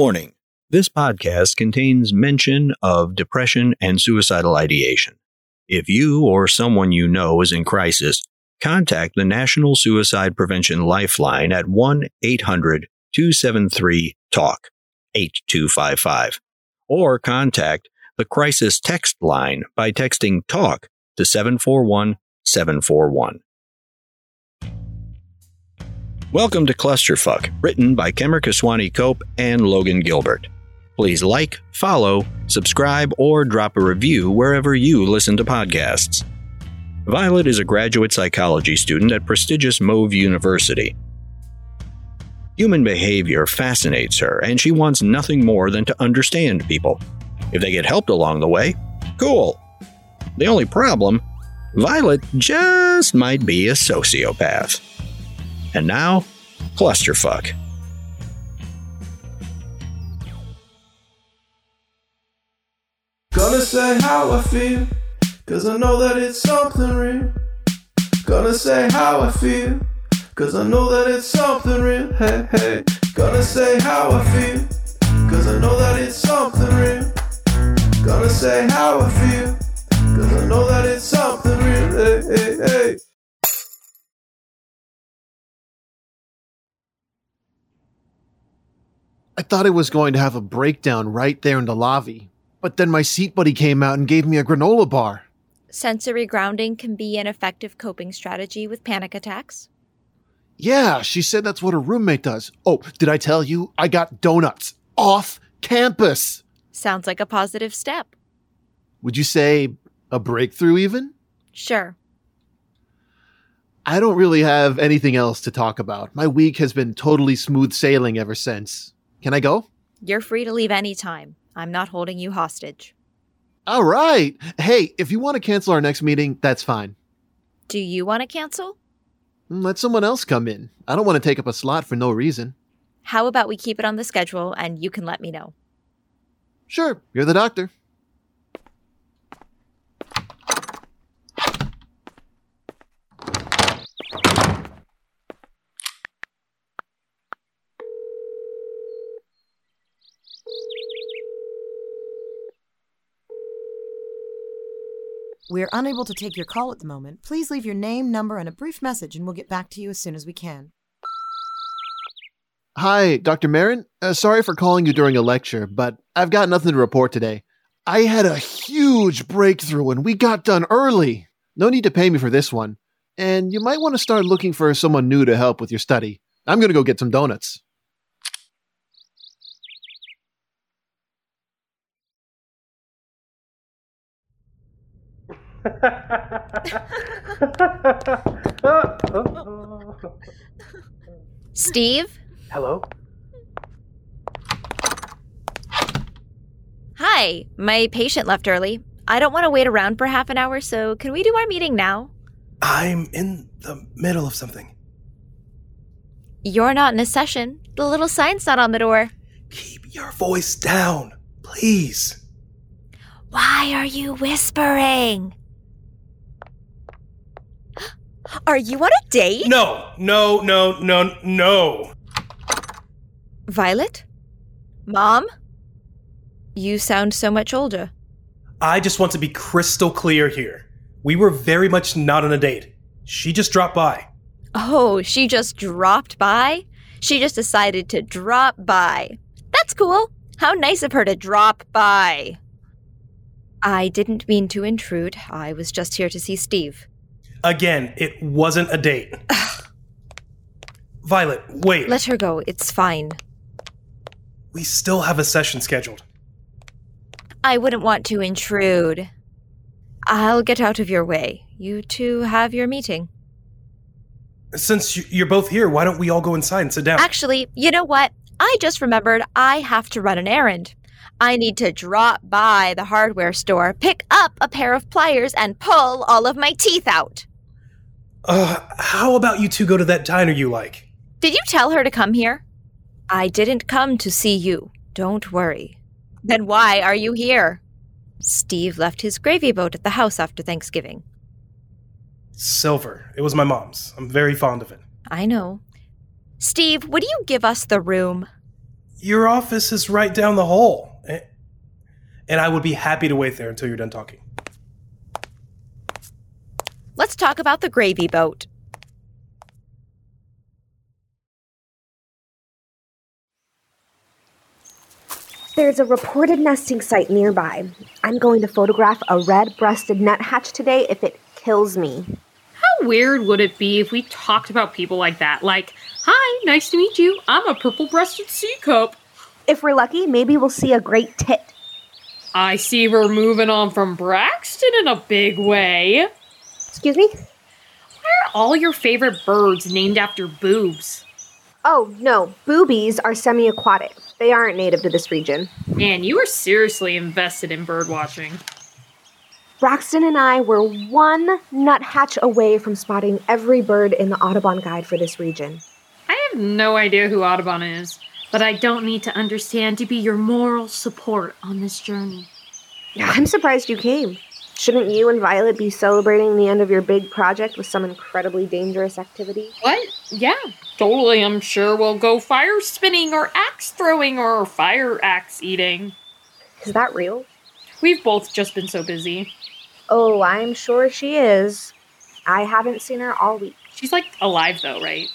Warning this podcast contains mention of depression and suicidal ideation. If you or someone you know is in crisis, contact the National Suicide Prevention Lifeline at 1 800 273 TALK 8255 or contact the Crisis Text Line by texting TALK to 741 741. Welcome to Clusterfuck, written by Kemer Kaswani Cope and Logan Gilbert. Please like, follow, subscribe, or drop a review wherever you listen to podcasts. Violet is a graduate psychology student at prestigious Mauve University. Human behavior fascinates her, and she wants nothing more than to understand people. If they get helped along the way, cool. The only problem Violet just might be a sociopath. And now, clusterfuck. Gonna say how I feel, cause I know that it's something real. Gonna say how I feel, cause I know that it's something real. Hey, hey. Gonna say how I feel, cause I know that it's something real. Gonna say how I feel, cause I know that it's something real. Hey, hey, hey. I thought I was going to have a breakdown right there in the lobby, but then my seat buddy came out and gave me a granola bar. Sensory grounding can be an effective coping strategy with panic attacks. Yeah, she said that's what her roommate does. Oh, did I tell you? I got donuts off campus. Sounds like a positive step. Would you say a breakthrough even? Sure. I don't really have anything else to talk about. My week has been totally smooth sailing ever since. Can I go? You're free to leave anytime. I'm not holding you hostage. All right. Hey, if you want to cancel our next meeting, that's fine. Do you want to cancel? Mm, let someone else come in. I don't want to take up a slot for no reason. How about we keep it on the schedule and you can let me know? Sure, you're the doctor. We're unable to take your call at the moment. Please leave your name, number, and a brief message, and we'll get back to you as soon as we can. Hi, Dr. Marin. Uh, sorry for calling you during a lecture, but I've got nothing to report today. I had a huge breakthrough and we got done early. No need to pay me for this one. And you might want to start looking for someone new to help with your study. I'm going to go get some donuts. Steve? Hello? Hi, my patient left early. I don't want to wait around for half an hour, so can we do our meeting now? I'm in the middle of something. You're not in a session. The little sign's not on the door. Keep your voice down, please. Why are you whispering? Are you on a date? No, no, no, no, no. Violet? Mom? You sound so much older. I just want to be crystal clear here. We were very much not on a date. She just dropped by. Oh, she just dropped by? She just decided to drop by. That's cool. How nice of her to drop by. I didn't mean to intrude. I was just here to see Steve. Again, it wasn't a date. Violet, wait. Let her go. It's fine. we still have a session scheduled. I wouldn't want to intrude. I'll get out of your way. You two have your meeting. Since you- you're both here, why don't we all go inside and sit down? Actually, you know what? I just remembered I have to run an errand. I need to drop by the hardware store, pick up a pair of pliers, and pull all of my teeth out. Uh, how about you two go to that diner you like? Did you tell her to come here? I didn't come to see you. Don't worry. Then why are you here? Steve left his gravy boat at the house after Thanksgiving. Silver. It was my mom's. I'm very fond of it. I know. Steve, would you give us the room? Your office is right down the hall. And I would be happy to wait there until you're done talking. Let's talk about the gravy boat. There's a reported nesting site nearby. I'm going to photograph a red breasted nuthatch today if it kills me. How weird would it be if we talked about people like that? Like, hi, nice to meet you. I'm a purple breasted sea cup. If we're lucky, maybe we'll see a great tit. I see we're moving on from Braxton in a big way. Excuse me? Why are all your favorite birds named after boobs? Oh, no. Boobies are semi aquatic. They aren't native to this region. Man, you are seriously invested in bird watching. Braxton and I were one nuthatch away from spotting every bird in the Audubon Guide for this region. I have no idea who Audubon is, but I don't need to understand to be your moral support on this journey. I'm surprised you came. Shouldn't you and Violet be celebrating the end of your big project with some incredibly dangerous activity? What? Yeah, totally. I'm sure we'll go fire spinning or axe throwing or fire axe eating. Is that real? We've both just been so busy. Oh, I'm sure she is. I haven't seen her all week. She's like alive though, right?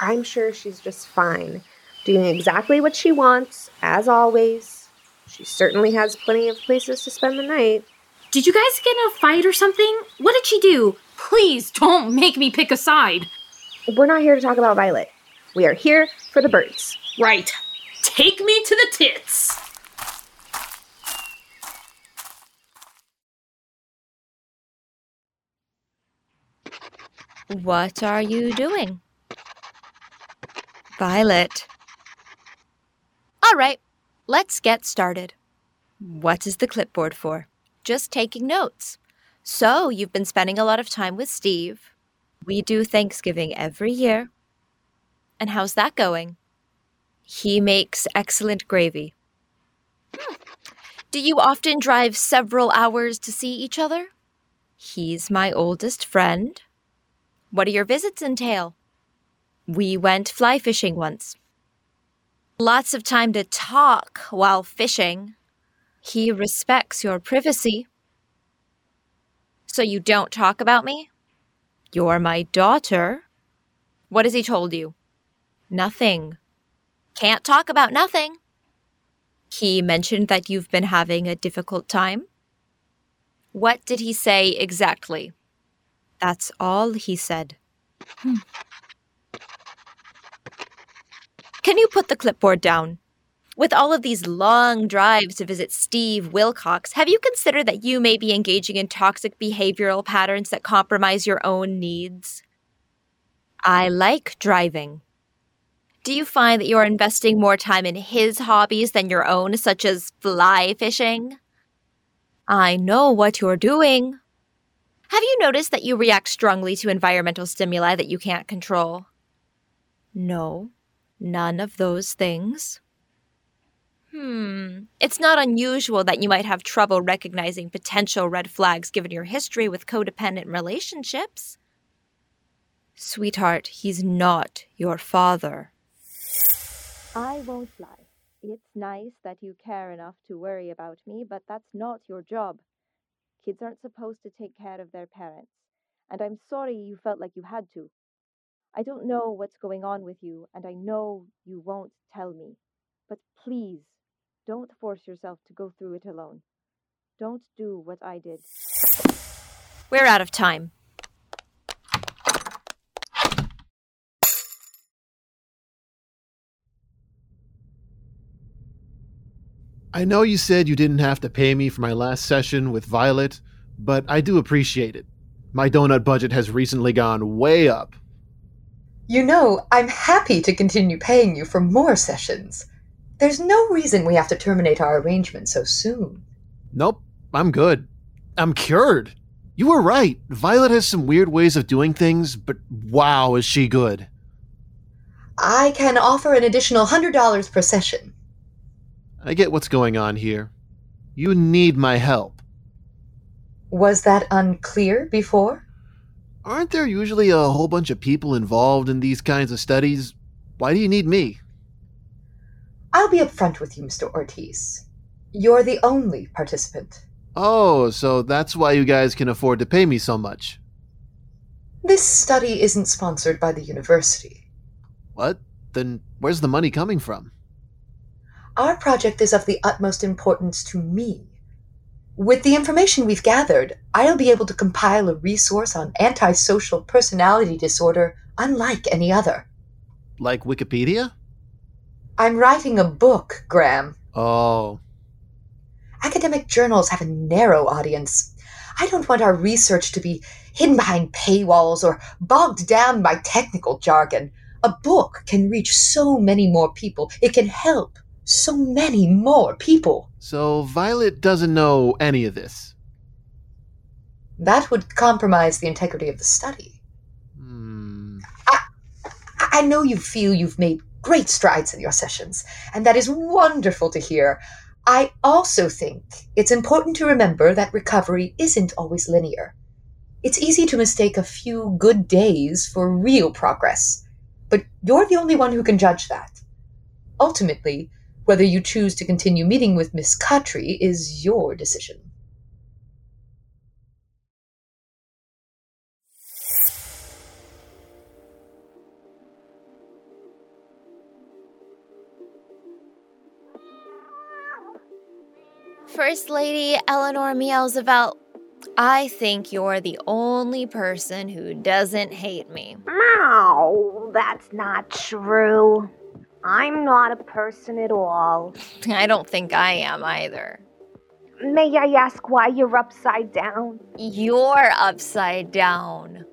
I'm sure she's just fine, doing exactly what she wants, as always. She certainly has plenty of places to spend the night. Did you guys get in a fight or something? What did she do? Please don't make me pick a side. We're not here to talk about Violet. We are here for the birds. Right. Take me to the tits. What are you doing? Violet. All right, let's get started. What is the clipboard for? Just taking notes. So, you've been spending a lot of time with Steve. We do Thanksgiving every year. And how's that going? He makes excellent gravy. Do you often drive several hours to see each other? He's my oldest friend. What do your visits entail? We went fly fishing once. Lots of time to talk while fishing. He respects your privacy. So you don't talk about me? You're my daughter. What has he told you? Nothing. Can't talk about nothing. He mentioned that you've been having a difficult time. What did he say exactly? That's all he said. Hmm. Can you put the clipboard down? With all of these long drives to visit Steve Wilcox, have you considered that you may be engaging in toxic behavioral patterns that compromise your own needs? I like driving. Do you find that you're investing more time in his hobbies than your own, such as fly fishing? I know what you're doing. Have you noticed that you react strongly to environmental stimuli that you can't control? No, none of those things. It's not unusual that you might have trouble recognizing potential red flags given your history with codependent relationships. Sweetheart, he's not your father. I won't lie. It's nice that you care enough to worry about me, but that's not your job. Kids aren't supposed to take care of their parents, and I'm sorry you felt like you had to. I don't know what's going on with you, and I know you won't tell me. But please, don't force yourself to go through it alone. Don't do what I did. We're out of time. I know you said you didn't have to pay me for my last session with Violet, but I do appreciate it. My donut budget has recently gone way up. You know, I'm happy to continue paying you for more sessions. There's no reason we have to terminate our arrangement so soon. Nope, I'm good. I'm cured. You were right. Violet has some weird ways of doing things, but wow, is she good. I can offer an additional $100 per session. I get what's going on here. You need my help. Was that unclear before? Aren't there usually a whole bunch of people involved in these kinds of studies? Why do you need me? I'll be upfront with you, Mr. Ortiz. You're the only participant. Oh, so that's why you guys can afford to pay me so much. This study isn't sponsored by the university. What? Then where's the money coming from? Our project is of the utmost importance to me. With the information we've gathered, I'll be able to compile a resource on antisocial personality disorder unlike any other. Like Wikipedia? I'm writing a book, Graham. Oh. Academic journals have a narrow audience. I don't want our research to be hidden behind paywalls or bogged down by technical jargon. A book can reach so many more people. It can help so many more people. So Violet doesn't know any of this. That would compromise the integrity of the study. Hmm. I, I know you feel you've made great strides in your sessions, and that is wonderful to hear. I also think it's important to remember that recovery isn't always linear. It's easy to mistake a few good days for real progress, but you're the only one who can judge that. Ultimately, whether you choose to continue meeting with Miss Khatri is your decision. First Lady Eleanor Meowsavelt, I think you're the only person who doesn't hate me. No, that's not true. I'm not a person at all. I don't think I am either. May I ask why you're upside down? You're upside down.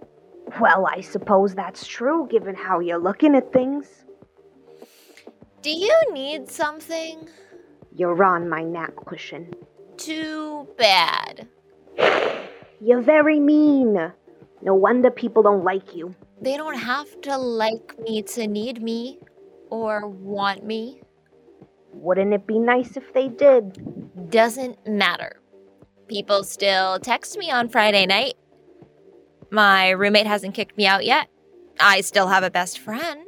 Well, I suppose that's true given how you're looking at things. Do you need something? You're on my nap cushion. Too bad. You're very mean. No wonder people don't like you. They don't have to like me to need me or want me. Wouldn't it be nice if they did? Doesn't matter. People still text me on Friday night. My roommate hasn't kicked me out yet. I still have a best friend.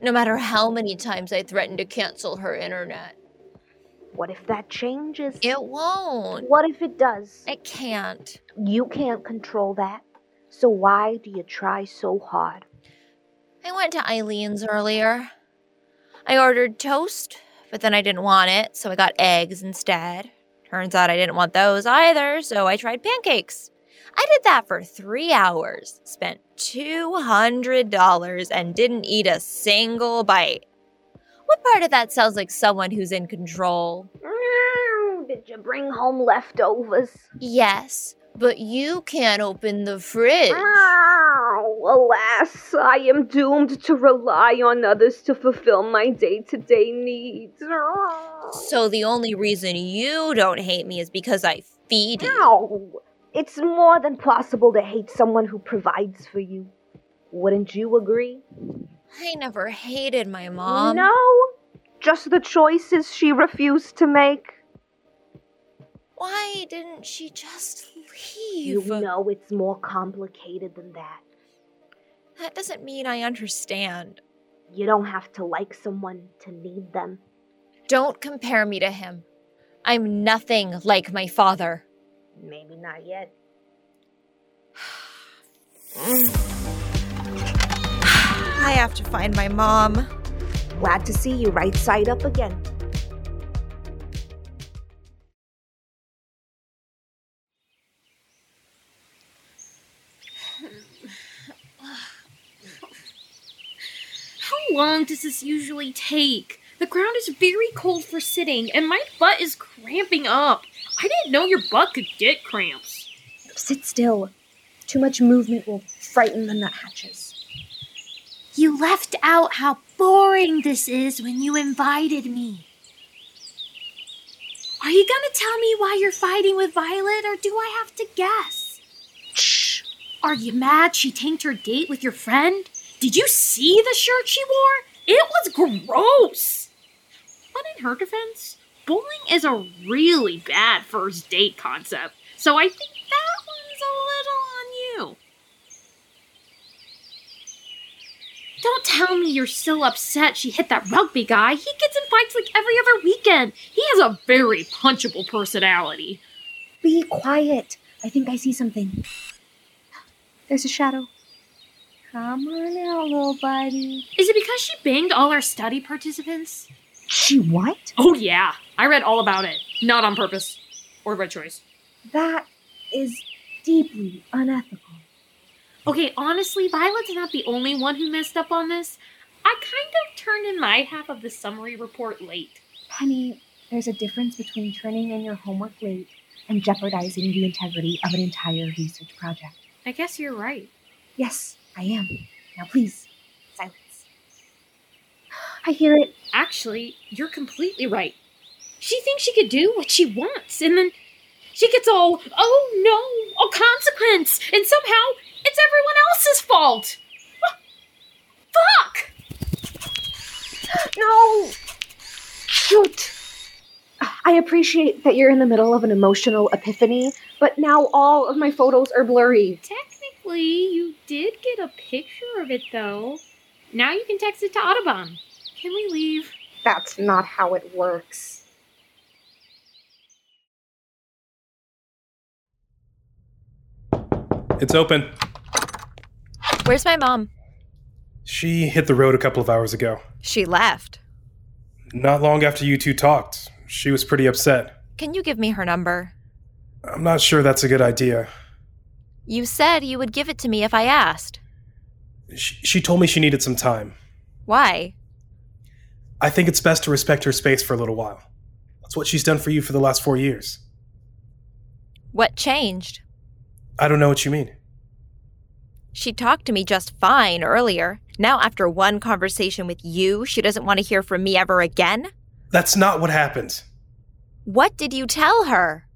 No matter how many times I threaten to cancel her internet. What if that changes? It won't. What if it does? It can't. You can't control that. So why do you try so hard? I went to Eileen's earlier. I ordered toast, but then I didn't want it, so I got eggs instead. Turns out I didn't want those either, so I tried pancakes. I did that for three hours, spent $200, and didn't eat a single bite. What part of that sounds like someone who's in control? Mm, Did you bring home leftovers? Yes, but you can't open the fridge. Oh, alas, I am doomed to rely on others to fulfill my day to day needs. So the only reason you don't hate me is because I feed you. No, it's more than possible to hate someone who provides for you. Wouldn't you agree? I never hated my mom. No, just the choices she refused to make. Why didn't she just leave? You know it's more complicated than that. That doesn't mean I understand. You don't have to like someone to need them. Don't compare me to him. I'm nothing like my father. Maybe not yet. I have to find my mom. Glad to see you right side up again. How long does this usually take? The ground is very cold for sitting, and my butt is cramping up. I didn't know your butt could get cramps. Sit still. Too much movement will frighten the nuthatches. You left out how boring this is when you invited me. Are you gonna tell me why you're fighting with Violet, or do I have to guess? Shh. Are you mad she tanked her date with your friend? Did you see the shirt she wore? It was gross! But in her defense, bowling is a really bad first date concept, so I think that one's a little on you. Don't tell me you're still upset she hit that rugby guy. He gets in fights like every other weekend. He has a very punchable personality. Be quiet. I think I see something. There's a shadow. Come on out, little buddy. Is it because she banged all our study participants? She what? Oh, yeah. I read all about it. Not on purpose. Or by choice. That is deeply unethical. Okay, honestly, Violet's not the only one who messed up on this. I kind of turned in my half of the summary report late. Penny, there's a difference between turning in your homework late and jeopardizing the integrity of an entire research project. I guess you're right. Yes, I am. Now, please, silence. I hear it. Actually, you're completely right. She thinks she could do what she wants, and then she gets all, oh no, a consequence, and somehow it's everyone else's fault. Fuck! No! Shoot! I appreciate that you're in the middle of an emotional epiphany, but now all of my photos are blurry. Technically, you did get a picture of it, though. Now you can text it to Audubon. Can we leave? That's not how it works. It's open. Where's my mom? She hit the road a couple of hours ago. She left. Not long after you two talked. She was pretty upset. Can you give me her number? I'm not sure that's a good idea. You said you would give it to me if I asked. She, she told me she needed some time. Why? I think it's best to respect her space for a little while. That's what she's done for you for the last four years. What changed? I don't know what you mean. She talked to me just fine earlier. Now, after one conversation with you, she doesn't want to hear from me ever again? That's not what happened. What did you tell her?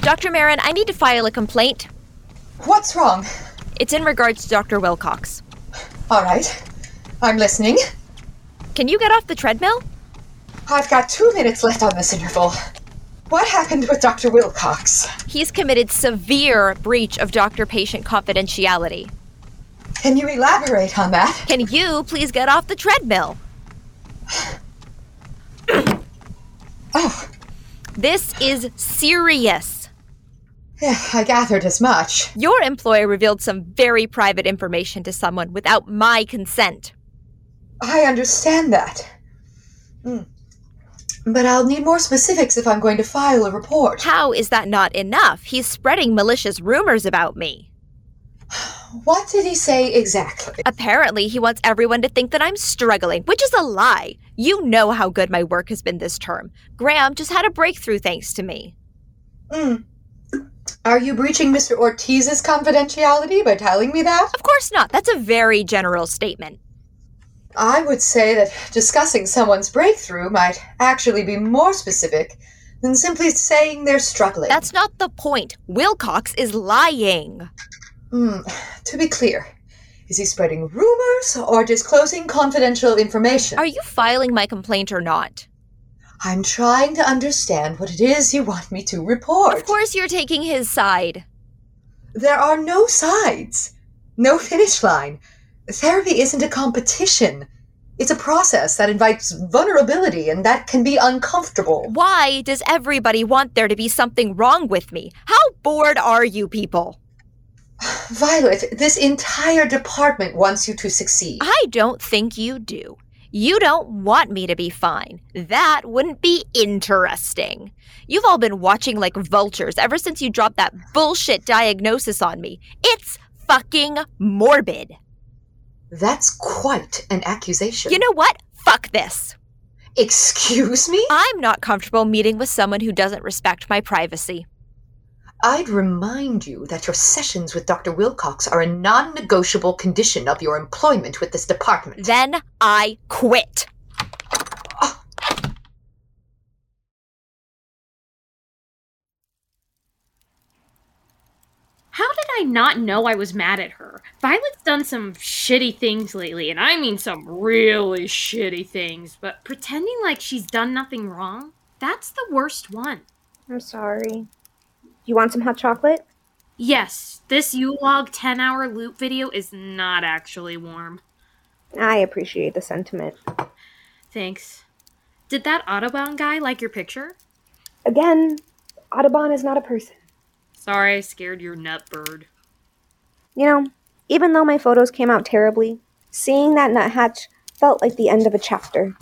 Dr. Marin, I need to file a complaint. What's wrong? It's in regards to Dr. Wilcox. All right. I'm listening. Can you get off the treadmill? I've got two minutes left on this interval. What happened with Dr. Wilcox? He's committed severe breach of doctor patient confidentiality. Can you elaborate on that? Can you please get off the treadmill? oh. This is serious. Yeah, I gathered as much. Your employer revealed some very private information to someone without my consent. I understand that. Mm. But I'll need more specifics if I'm going to file a report. How is that not enough? He's spreading malicious rumors about me. What did he say exactly? Apparently, he wants everyone to think that I'm struggling, which is a lie. You know how good my work has been this term. Graham just had a breakthrough thanks to me. Hmm. Are you breaching Mr. Ortiz's confidentiality by telling me that? Of course not. That's a very general statement. I would say that discussing someone's breakthrough might actually be more specific than simply saying they're struggling. That's not the point. Wilcox is lying. Hmm. To be clear, is he spreading rumors or disclosing confidential information? Are you filing my complaint or not? I'm trying to understand what it is you want me to report. Of course, you're taking his side. There are no sides, no finish line. Therapy isn't a competition. It's a process that invites vulnerability and that can be uncomfortable. Why does everybody want there to be something wrong with me? How bored are you people? Violet, this entire department wants you to succeed. I don't think you do. You don't want me to be fine. That wouldn't be interesting. You've all been watching like vultures ever since you dropped that bullshit diagnosis on me. It's fucking morbid. That's quite an accusation. You know what? Fuck this. Excuse me? I'm not comfortable meeting with someone who doesn't respect my privacy. I'd remind you that your sessions with Dr. Wilcox are a non negotiable condition of your employment with this department. Then I quit. How did I not know I was mad at her? Violet's done some shitty things lately, and I mean some really shitty things, but pretending like she's done nothing wrong? That's the worst one. I'm sorry. You want some hot chocolate? Yes, this Yule log 10 hour loop video is not actually warm. I appreciate the sentiment. Thanks. Did that Autobahn guy like your picture? Again, Audubon is not a person. Sorry, I scared your nut bird. You know, even though my photos came out terribly, seeing that nuthatch felt like the end of a chapter.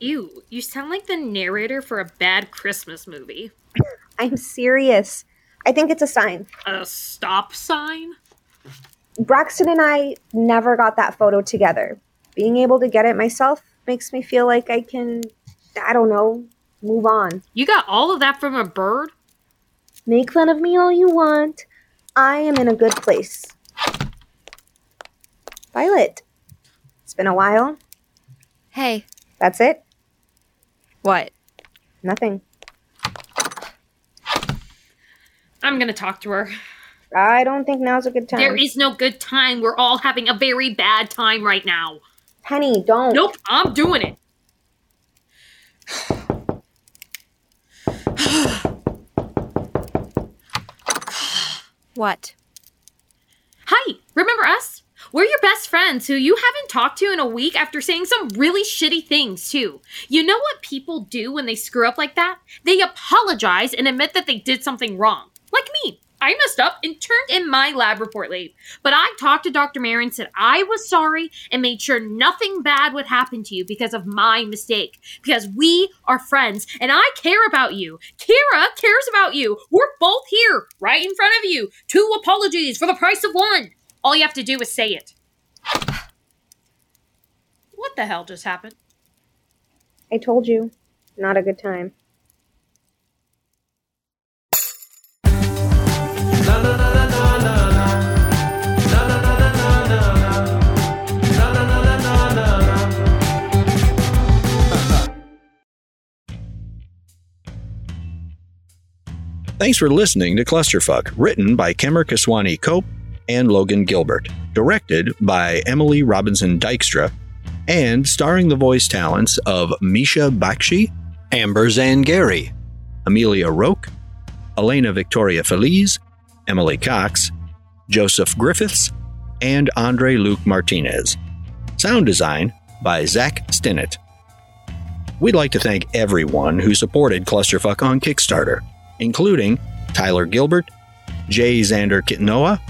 Ew, you sound like the narrator for a bad Christmas movie. I'm serious. I think it's a sign. A stop sign? Braxton and I never got that photo together. Being able to get it myself makes me feel like I can, I don't know, move on. You got all of that from a bird? Make fun of me all you want. I am in a good place. Violet, it's been a while. Hey, That's it? what? Nothing. I'm gonna talk to her. I don't think now's a good time. There is no good time. We're all having a very bad time right now. Penny, don't. Nope, I'm doing it. What? Hi, remember us? We're your best friends who you haven't talked to in a week after saying some really shitty things, too. You know what people do when they screw up like that? They apologize and admit that they did something wrong. Like me. I messed up and turned in my lab report late. But I talked to Dr. Marin, said I was sorry, and made sure nothing bad would happen to you because of my mistake. Because we are friends, and I care about you. Kira cares about you. We're both here, right in front of you. Two apologies for the price of one. All you have to do is say it. What the hell just happened? I told you. Not a good time. Thanks for listening to Clusterfuck, written by Kemer Kaswani Cope and Logan Gilbert, directed by Emily Robinson Dykstra, and starring the voice talents of Misha Bakshi, Amber Zangari, Amelia Roque, Elena Victoria Feliz, Emily Cox, Joseph Griffiths, and Andre Luke Martinez. Sound design by Zach Stinnett. We'd like to thank everyone who supported Clusterfuck on Kickstarter, including Tyler Gilbert, Jay Xander Kitnoa,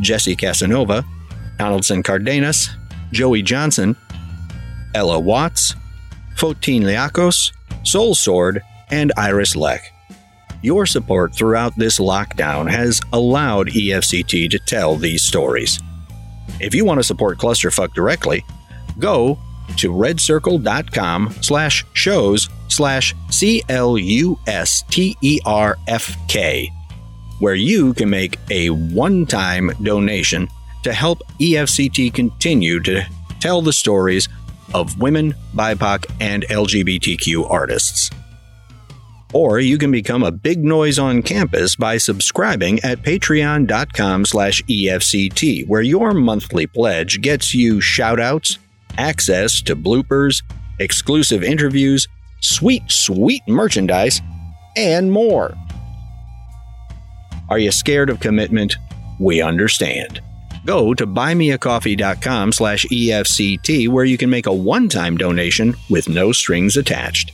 Jesse Casanova, Donaldson Cardenas, Joey Johnson, Ella Watts, Fotin Liakos, Soul Sword, and Iris Leck. Your support throughout this lockdown has allowed EFCT to tell these stories. If you want to support Clusterfuck directly, go to redcircle.com slash shows slash C-L-U-S-T-E-R-F-K, where you can make a one-time donation to help EFCT continue to tell the stories of women, BIPOC, and LGBTQ artists. Or you can become a big noise on campus by subscribing at patreon.com slash EFCT, where your monthly pledge gets you shoutouts, access to bloopers, exclusive interviews, sweet, sweet merchandise, and more. Are you scared of commitment? We understand. Go to buymeacoffee.com slash EFCT where you can make a one-time donation with no strings attached.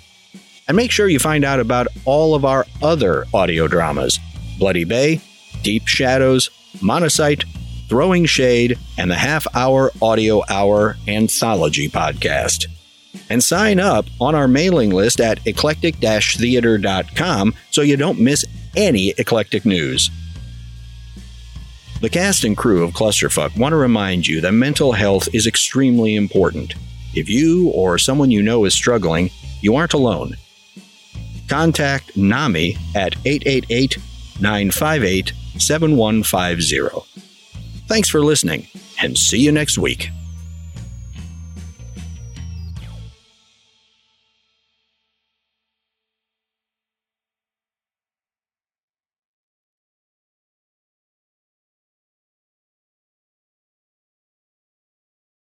And make sure you find out about all of our other audio dramas Bloody Bay, Deep Shadows, Monocyte, Throwing Shade, and the Half Hour Audio Hour Anthology podcast. And sign up on our mailing list at eclectic theater.com so you don't miss any eclectic news. The cast and crew of Clusterfuck want to remind you that mental health is extremely important. If you or someone you know is struggling, you aren't alone. Contact NAMI at 888 958 7150. Thanks for listening, and see you next week.